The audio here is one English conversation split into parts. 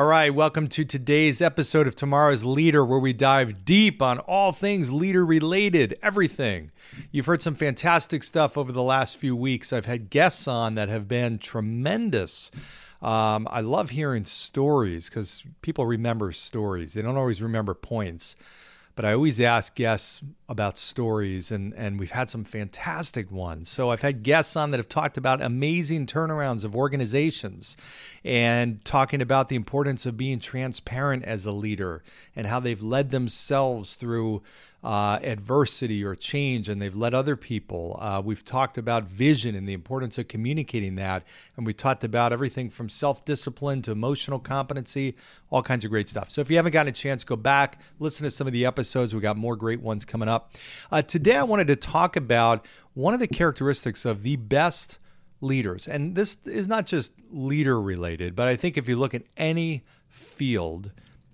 All right, welcome to today's episode of Tomorrow's Leader, where we dive deep on all things leader related, everything. You've heard some fantastic stuff over the last few weeks. I've had guests on that have been tremendous. Um, I love hearing stories because people remember stories, they don't always remember points but I always ask guests about stories, and, and we've had some fantastic ones. So I've had guests on that have talked about amazing turnarounds of organizations and talking about the importance of being transparent as a leader and how they've led themselves through uh, adversity or change and they've led other people. Uh, we've talked about vision and the importance of communicating that. And we talked about everything from self discipline to emotional competency, all kinds of great stuff. So if you haven't gotten a chance, go back, listen to some of the episodes. We got more great ones coming up. Uh, today, I wanted to talk about one of the characteristics of the best leaders. And this is not just leader related, but I think if you look at any field,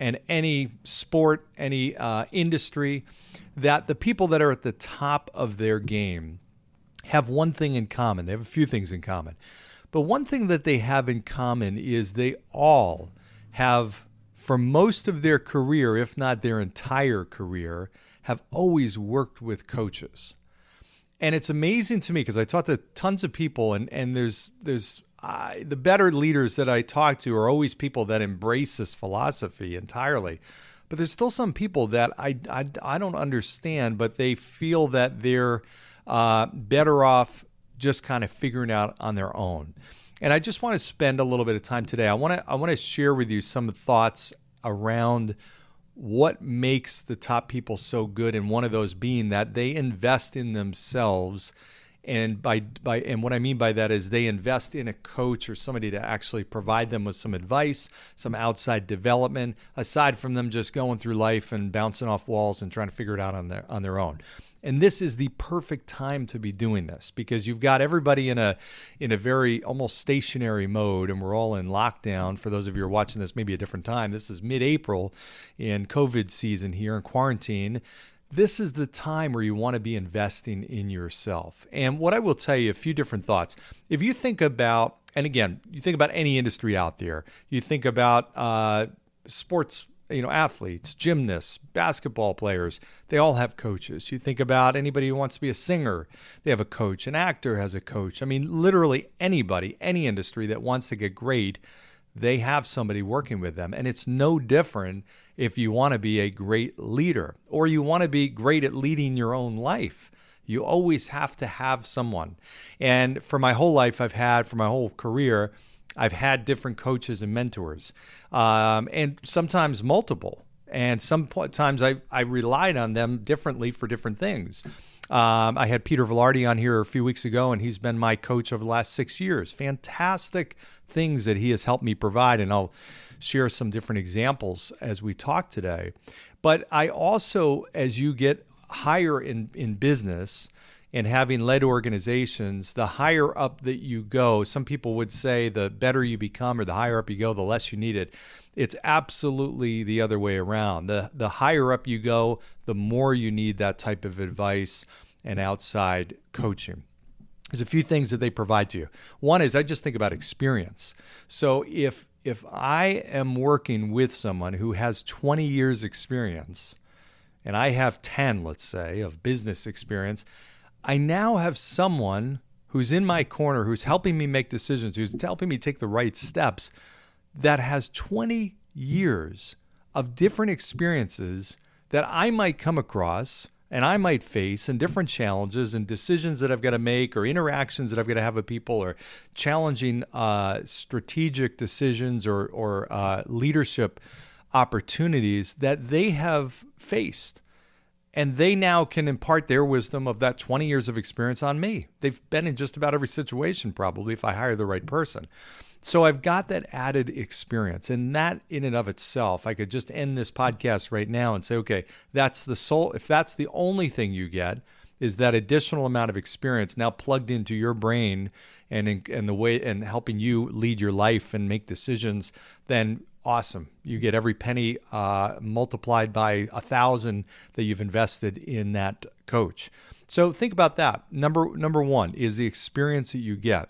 and any sport, any uh, industry, that the people that are at the top of their game have one thing in common. They have a few things in common. But one thing that they have in common is they all have, for most of their career, if not their entire career, have always worked with coaches. And it's amazing to me because I talk to tons of people, and, and there's there's the better leaders that I talk to are always people that embrace this philosophy entirely. But there's still some people that I, I, I don't understand, but they feel that they're uh, better off just kind of figuring out on their own. And I just want to spend a little bit of time today. I want to I want to share with you some thoughts around what makes the top people so good, and one of those being that they invest in themselves and by by and what I mean by that is they invest in a coach or somebody to actually provide them with some advice, some outside development aside from them just going through life and bouncing off walls and trying to figure it out on their on their own. And this is the perfect time to be doing this because you've got everybody in a in a very almost stationary mode and we're all in lockdown. For those of you who are watching this maybe a different time, this is mid-April in COVID season here in quarantine this is the time where you want to be investing in yourself. And what I will tell you, a few different thoughts. If you think about, and again, you think about any industry out there, you think about uh, sports, you know, athletes, gymnasts, basketball players, they all have coaches. You think about anybody who wants to be a singer, they have a coach. An actor has a coach. I mean, literally anybody, any industry that wants to get great they have somebody working with them. And it's no different if you want to be a great leader or you want to be great at leading your own life. You always have to have someone. And for my whole life, I've had, for my whole career, I've had different coaches and mentors, um, and sometimes multiple. And sometimes I, I relied on them differently for different things. Um, I had Peter Velarde on here a few weeks ago, and he's been my coach over the last six years. Fantastic things that he has helped me provide, and I'll share some different examples as we talk today. But I also, as you get higher in, in business, and having led organizations, the higher up that you go, some people would say the better you become or the higher up you go, the less you need it. It's absolutely the other way around. The the higher up you go, the more you need that type of advice and outside coaching. There's a few things that they provide to you. One is I just think about experience. So if if I am working with someone who has 20 years experience and I have 10, let's say, of business experience, I now have someone who's in my corner, who's helping me make decisions, who's helping me take the right steps, that has 20 years of different experiences that I might come across and I might face and different challenges and decisions that I've got to make or interactions that I've got to have with people or challenging uh, strategic decisions or, or uh, leadership opportunities that they have faced. And they now can impart their wisdom of that 20 years of experience on me. They've been in just about every situation, probably, if I hire the right person. So I've got that added experience. And that, in and of itself, I could just end this podcast right now and say, okay, that's the soul. If that's the only thing you get, is that additional amount of experience now plugged into your brain and in, and the way and helping you lead your life and make decisions, then awesome. You get every penny uh, multiplied by a thousand that you've invested in that coach. So think about that. Number number one is the experience that you get.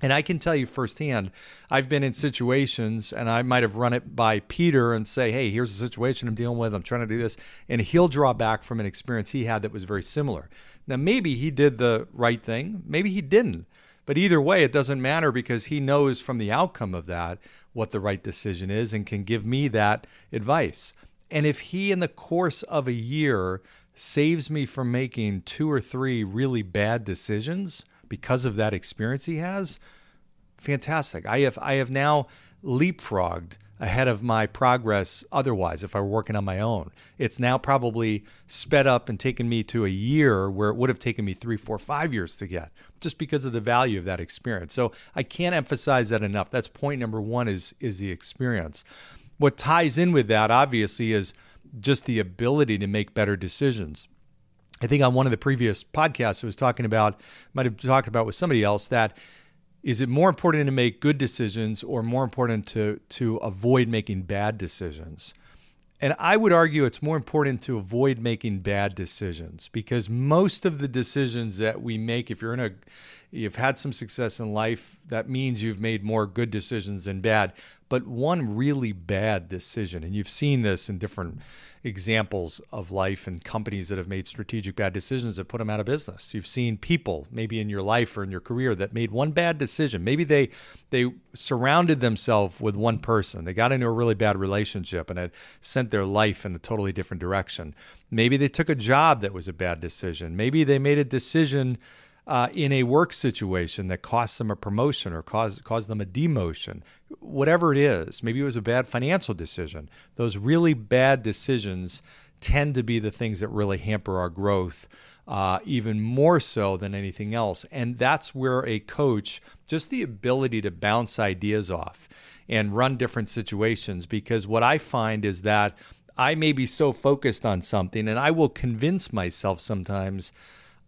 And I can tell you firsthand, I've been in situations and I might have run it by Peter and say, hey, here's the situation I'm dealing with. I'm trying to do this. And he'll draw back from an experience he had that was very similar. Now, maybe he did the right thing, maybe he didn't. But either way, it doesn't matter because he knows from the outcome of that what the right decision is and can give me that advice. And if he, in the course of a year, saves me from making two or three really bad decisions because of that experience he has, fantastic. I have I have now leapfrogged ahead of my progress otherwise if I were working on my own. It's now probably sped up and taken me to a year where it would have taken me three, four, five years to get just because of the value of that experience. So I can't emphasize that enough. That's point number one is is the experience. What ties in with that obviously is just the ability to make better decisions. I think on one of the previous podcasts I was talking about, might have talked about with somebody else that is it more important to make good decisions or more important to to avoid making bad decisions? And I would argue it's more important to avoid making bad decisions because most of the decisions that we make, if you're in a, you've had some success in life, that means you've made more good decisions than bad. But one really bad decision, and you've seen this in different examples of life and companies that have made strategic bad decisions that put them out of business. You've seen people maybe in your life or in your career that made one bad decision. Maybe they they surrounded themselves with one person. They got into a really bad relationship and had sent their life in a totally different direction. Maybe they took a job that was a bad decision. Maybe they made a decision uh, in a work situation that cost them a promotion or caused, caused them a demotion, whatever it is, maybe it was a bad financial decision. Those really bad decisions tend to be the things that really hamper our growth. Uh, even more so than anything else. And that's where a coach, just the ability to bounce ideas off and run different situations, because what I find is that I may be so focused on something and I will convince myself sometimes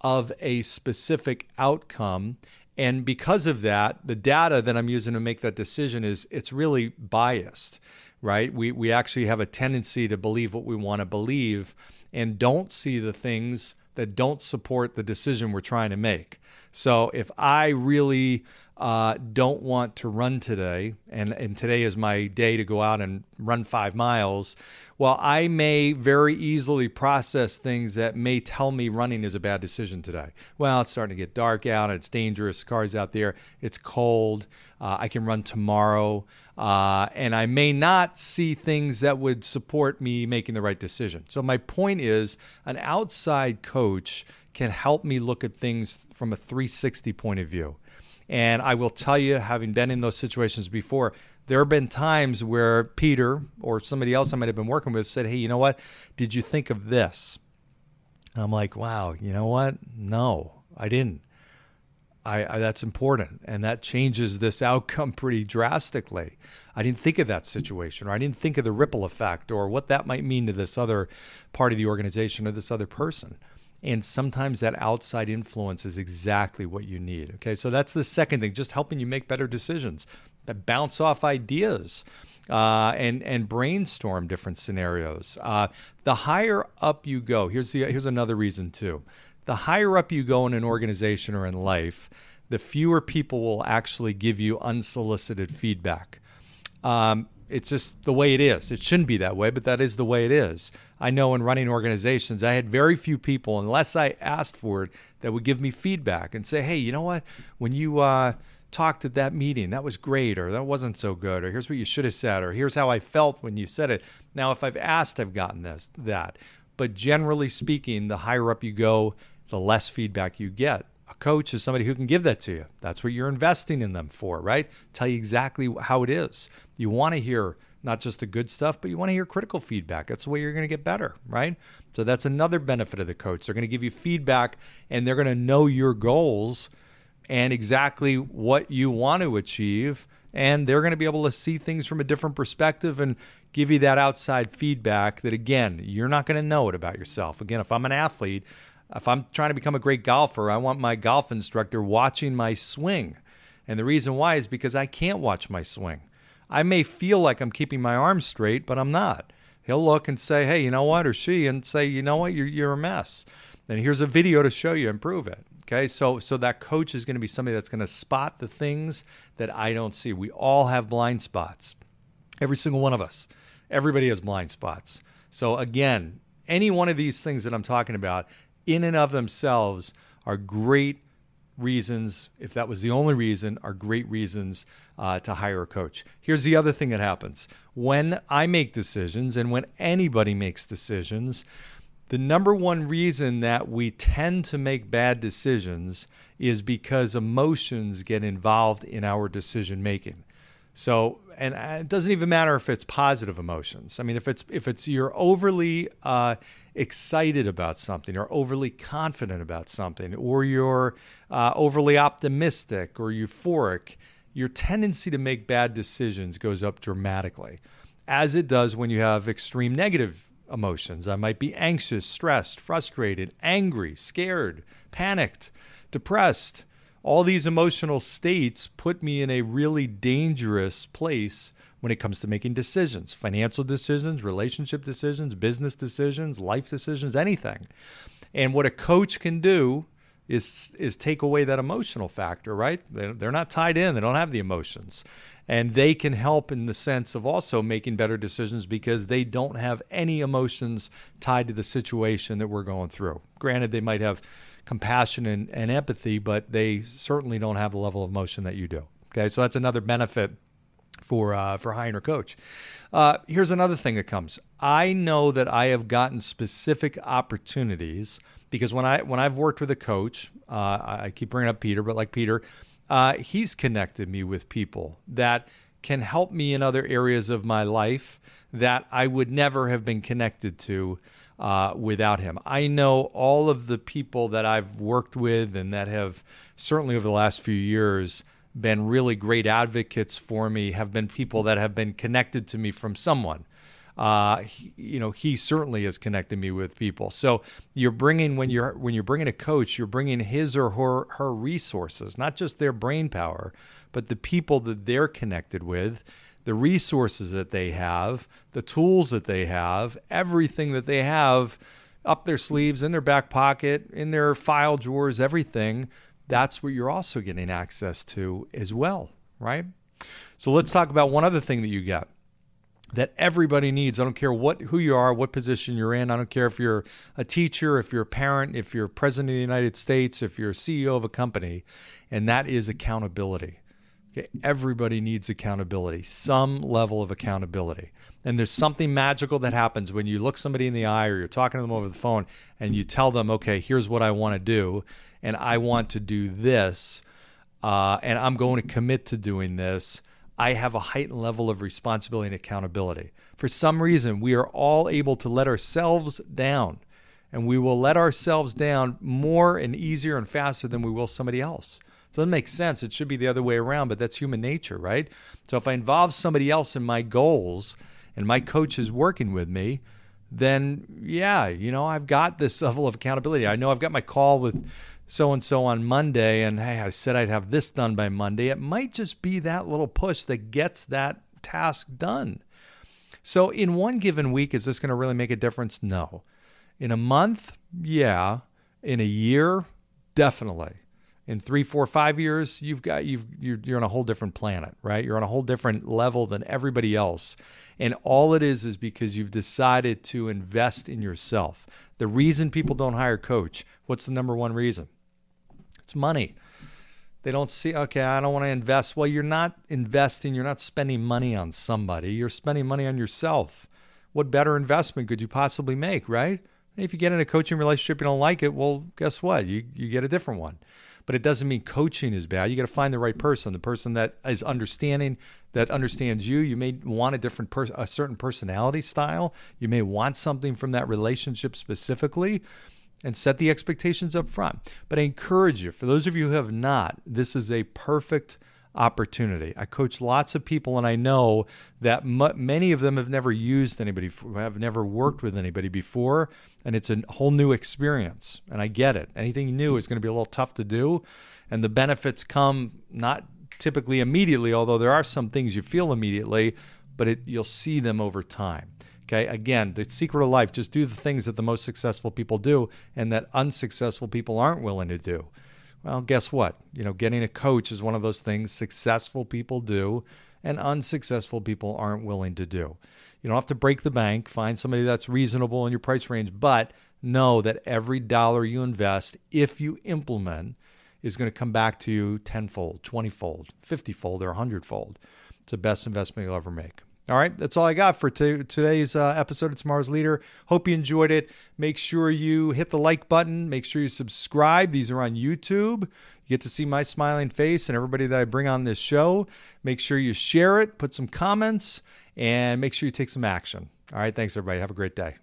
of a specific outcome. And because of that the data that i'm using to make that decision is it's really biased right? We we actually have a tendency to believe what we want to believe and don't see the things that don't support the decision we're trying to make. So if i really uh, don't want to run today, and, and today is my day to go out and run five miles, well, I may very easily process things that may tell me running is a bad decision today. Well, it's starting to get dark out, it's dangerous, cars out there, it's cold, uh, I can run tomorrow, uh, and I may not see things that would support me making the right decision. So, my point is an outside coach can help me look at things from a 360 point of view. And I will tell you, having been in those situations before, there have been times where Peter or somebody else I might have been working with said, Hey, you know what? Did you think of this? And I'm like, Wow, you know what? No, I didn't. I, I, that's important and that changes this outcome pretty drastically i didn't think of that situation or i didn't think of the ripple effect or what that might mean to this other part of the organization or this other person and sometimes that outside influence is exactly what you need. Okay, so that's the second thing, just helping you make better decisions, bounce off ideas. Uh, and and brainstorm different scenarios. Uh, the higher up you go, here's the here's another reason too. The higher up you go in an organization or in life, the fewer people will actually give you unsolicited feedback. Um, it's just the way it is. It shouldn't be that way, but that is the way it is. I know in running organizations, I had very few people, unless I asked for it, that would give me feedback and say, hey, you know what? When you uh, talked at that meeting, that was great, or that wasn't so good, or here's what you should have said, or here's how I felt when you said it. Now, if I've asked, I've gotten this, that. But generally speaking, the higher up you go, the less feedback you get a coach is somebody who can give that to you. That's what you're investing in them for, right? Tell you exactly how it is. You want to hear not just the good stuff, but you want to hear critical feedback. That's the way you're going to get better, right? So that's another benefit of the coach. They're going to give you feedback and they're going to know your goals and exactly what you want to achieve. And they're going to be able to see things from a different perspective and give you that outside feedback that, again, you're not going to know it about yourself. Again, if I'm an athlete, if I'm trying to become a great golfer, I want my golf instructor watching my swing. And the reason why is because I can't watch my swing. I may feel like I'm keeping my arms straight, but I'm not. He'll look and say, hey, you know what? Or she, and say, you know what? You're, you're a mess. And here's a video to show you improve it. Okay, so so that coach is going to be somebody that's going to spot the things that I don't see. We all have blind spots. Every single one of us. Everybody has blind spots. So again, any one of these things that I'm talking about in and of themselves are great reasons, if that was the only reason, are great reasons uh, to hire a coach. Here's the other thing that happens when I make decisions and when anybody makes decisions, the number one reason that we tend to make bad decisions is because emotions get involved in our decision making. So, and uh, it doesn't even matter if it's positive emotions. I mean, if it's if it's you're overly uh, excited about something, or overly confident about something, or you're uh, overly optimistic or euphoric, your tendency to make bad decisions goes up dramatically, as it does when you have extreme negative emotions. I might be anxious, stressed, frustrated, angry, scared, panicked, depressed all these emotional states put me in a really dangerous place when it comes to making decisions financial decisions, relationship decisions, business decisions, life decisions, anything. And what a coach can do is is take away that emotional factor, right? They're not tied in, they don't have the emotions. And they can help in the sense of also making better decisions because they don't have any emotions tied to the situation that we're going through. Granted, they might have compassion and, and empathy, but they certainly don't have the level of emotion that you do. Okay, so that's another benefit for uh, for hiring a coach. Uh, here's another thing that comes. I know that I have gotten specific opportunities because when I when I've worked with a coach, uh, I keep bringing up Peter, but like Peter, uh, he's connected me with people that can help me in other areas of my life that I would never have been connected to uh, without him. I know all of the people that I've worked with and that have certainly over the last few years been really great advocates for me have been people that have been connected to me from someone. Uh, he, you know, he certainly has connected me with people. So you're bringing when you're when you're bringing a coach, you're bringing his or her her resources, not just their brain power, but the people that they're connected with the resources that they have, the tools that they have, everything that they have up their sleeves, in their back pocket, in their file drawers, everything. That's what you're also getting access to as well, right? So let's talk about one other thing that you get that everybody needs. I don't care what who you are, what position you're in. I don't care if you're a teacher, if you're a parent, if you're president of the United States, if you're CEO of a company, and that is accountability. Okay, everybody needs accountability, some level of accountability. And there's something magical that happens when you look somebody in the eye or you're talking to them over the phone and you tell them, okay, here's what I want to do, and I want to do this, uh, and I'm going to commit to doing this. I have a heightened level of responsibility and accountability. For some reason, we are all able to let ourselves down, and we will let ourselves down more and easier and faster than we will somebody else. So that makes sense. It should be the other way around, but that's human nature, right? So if I involve somebody else in my goals and my coach is working with me, then yeah, you know, I've got this level of accountability. I know I've got my call with so and so on Monday, and hey, I said I'd have this done by Monday. It might just be that little push that gets that task done. So, in one given week, is this going to really make a difference? No. In a month, yeah. In a year, definitely in three, four, five years, you've got you've you're, you're on a whole different planet, right? You're on a whole different level than everybody else, and all it is is because you've decided to invest in yourself. The reason people don't hire coach, what's the number one reason? It's money. They don't see, okay, I don't want to invest. Well, you're not investing, you're not spending money on somebody, you're spending money on yourself. What better investment could you possibly make, right? If you get in a coaching relationship, you don't like it, well, guess what? You, you get a different one. But it doesn't mean coaching is bad. You got to find the right person, the person that is understanding, that understands you. You may want a different person, a certain personality style. You may want something from that relationship specifically and set the expectations up front. But I encourage you, for those of you who have not, this is a perfect opportunity. I coach lots of people, and I know that m- many of them have never used anybody, have never worked with anybody before, and it's a whole new experience. And I get it. Anything new is going to be a little tough to do, and the benefits come not typically immediately, although there are some things you feel immediately, but it, you'll see them over time. Okay, again, the secret of life just do the things that the most successful people do and that unsuccessful people aren't willing to do. Well, guess what? You know, getting a coach is one of those things successful people do and unsuccessful people aren't willing to do. You don't have to break the bank, find somebody that's reasonable in your price range, but know that every dollar you invest, if you implement, is going to come back to you tenfold, twentyfold, fiftyfold, or 100 fold. It's the best investment you'll ever make. All right, that's all I got for t- today's uh, episode of Tomorrow's Leader. Hope you enjoyed it. Make sure you hit the like button. Make sure you subscribe. These are on YouTube. You get to see my smiling face and everybody that I bring on this show. Make sure you share it, put some comments, and make sure you take some action. All right, thanks, everybody. Have a great day.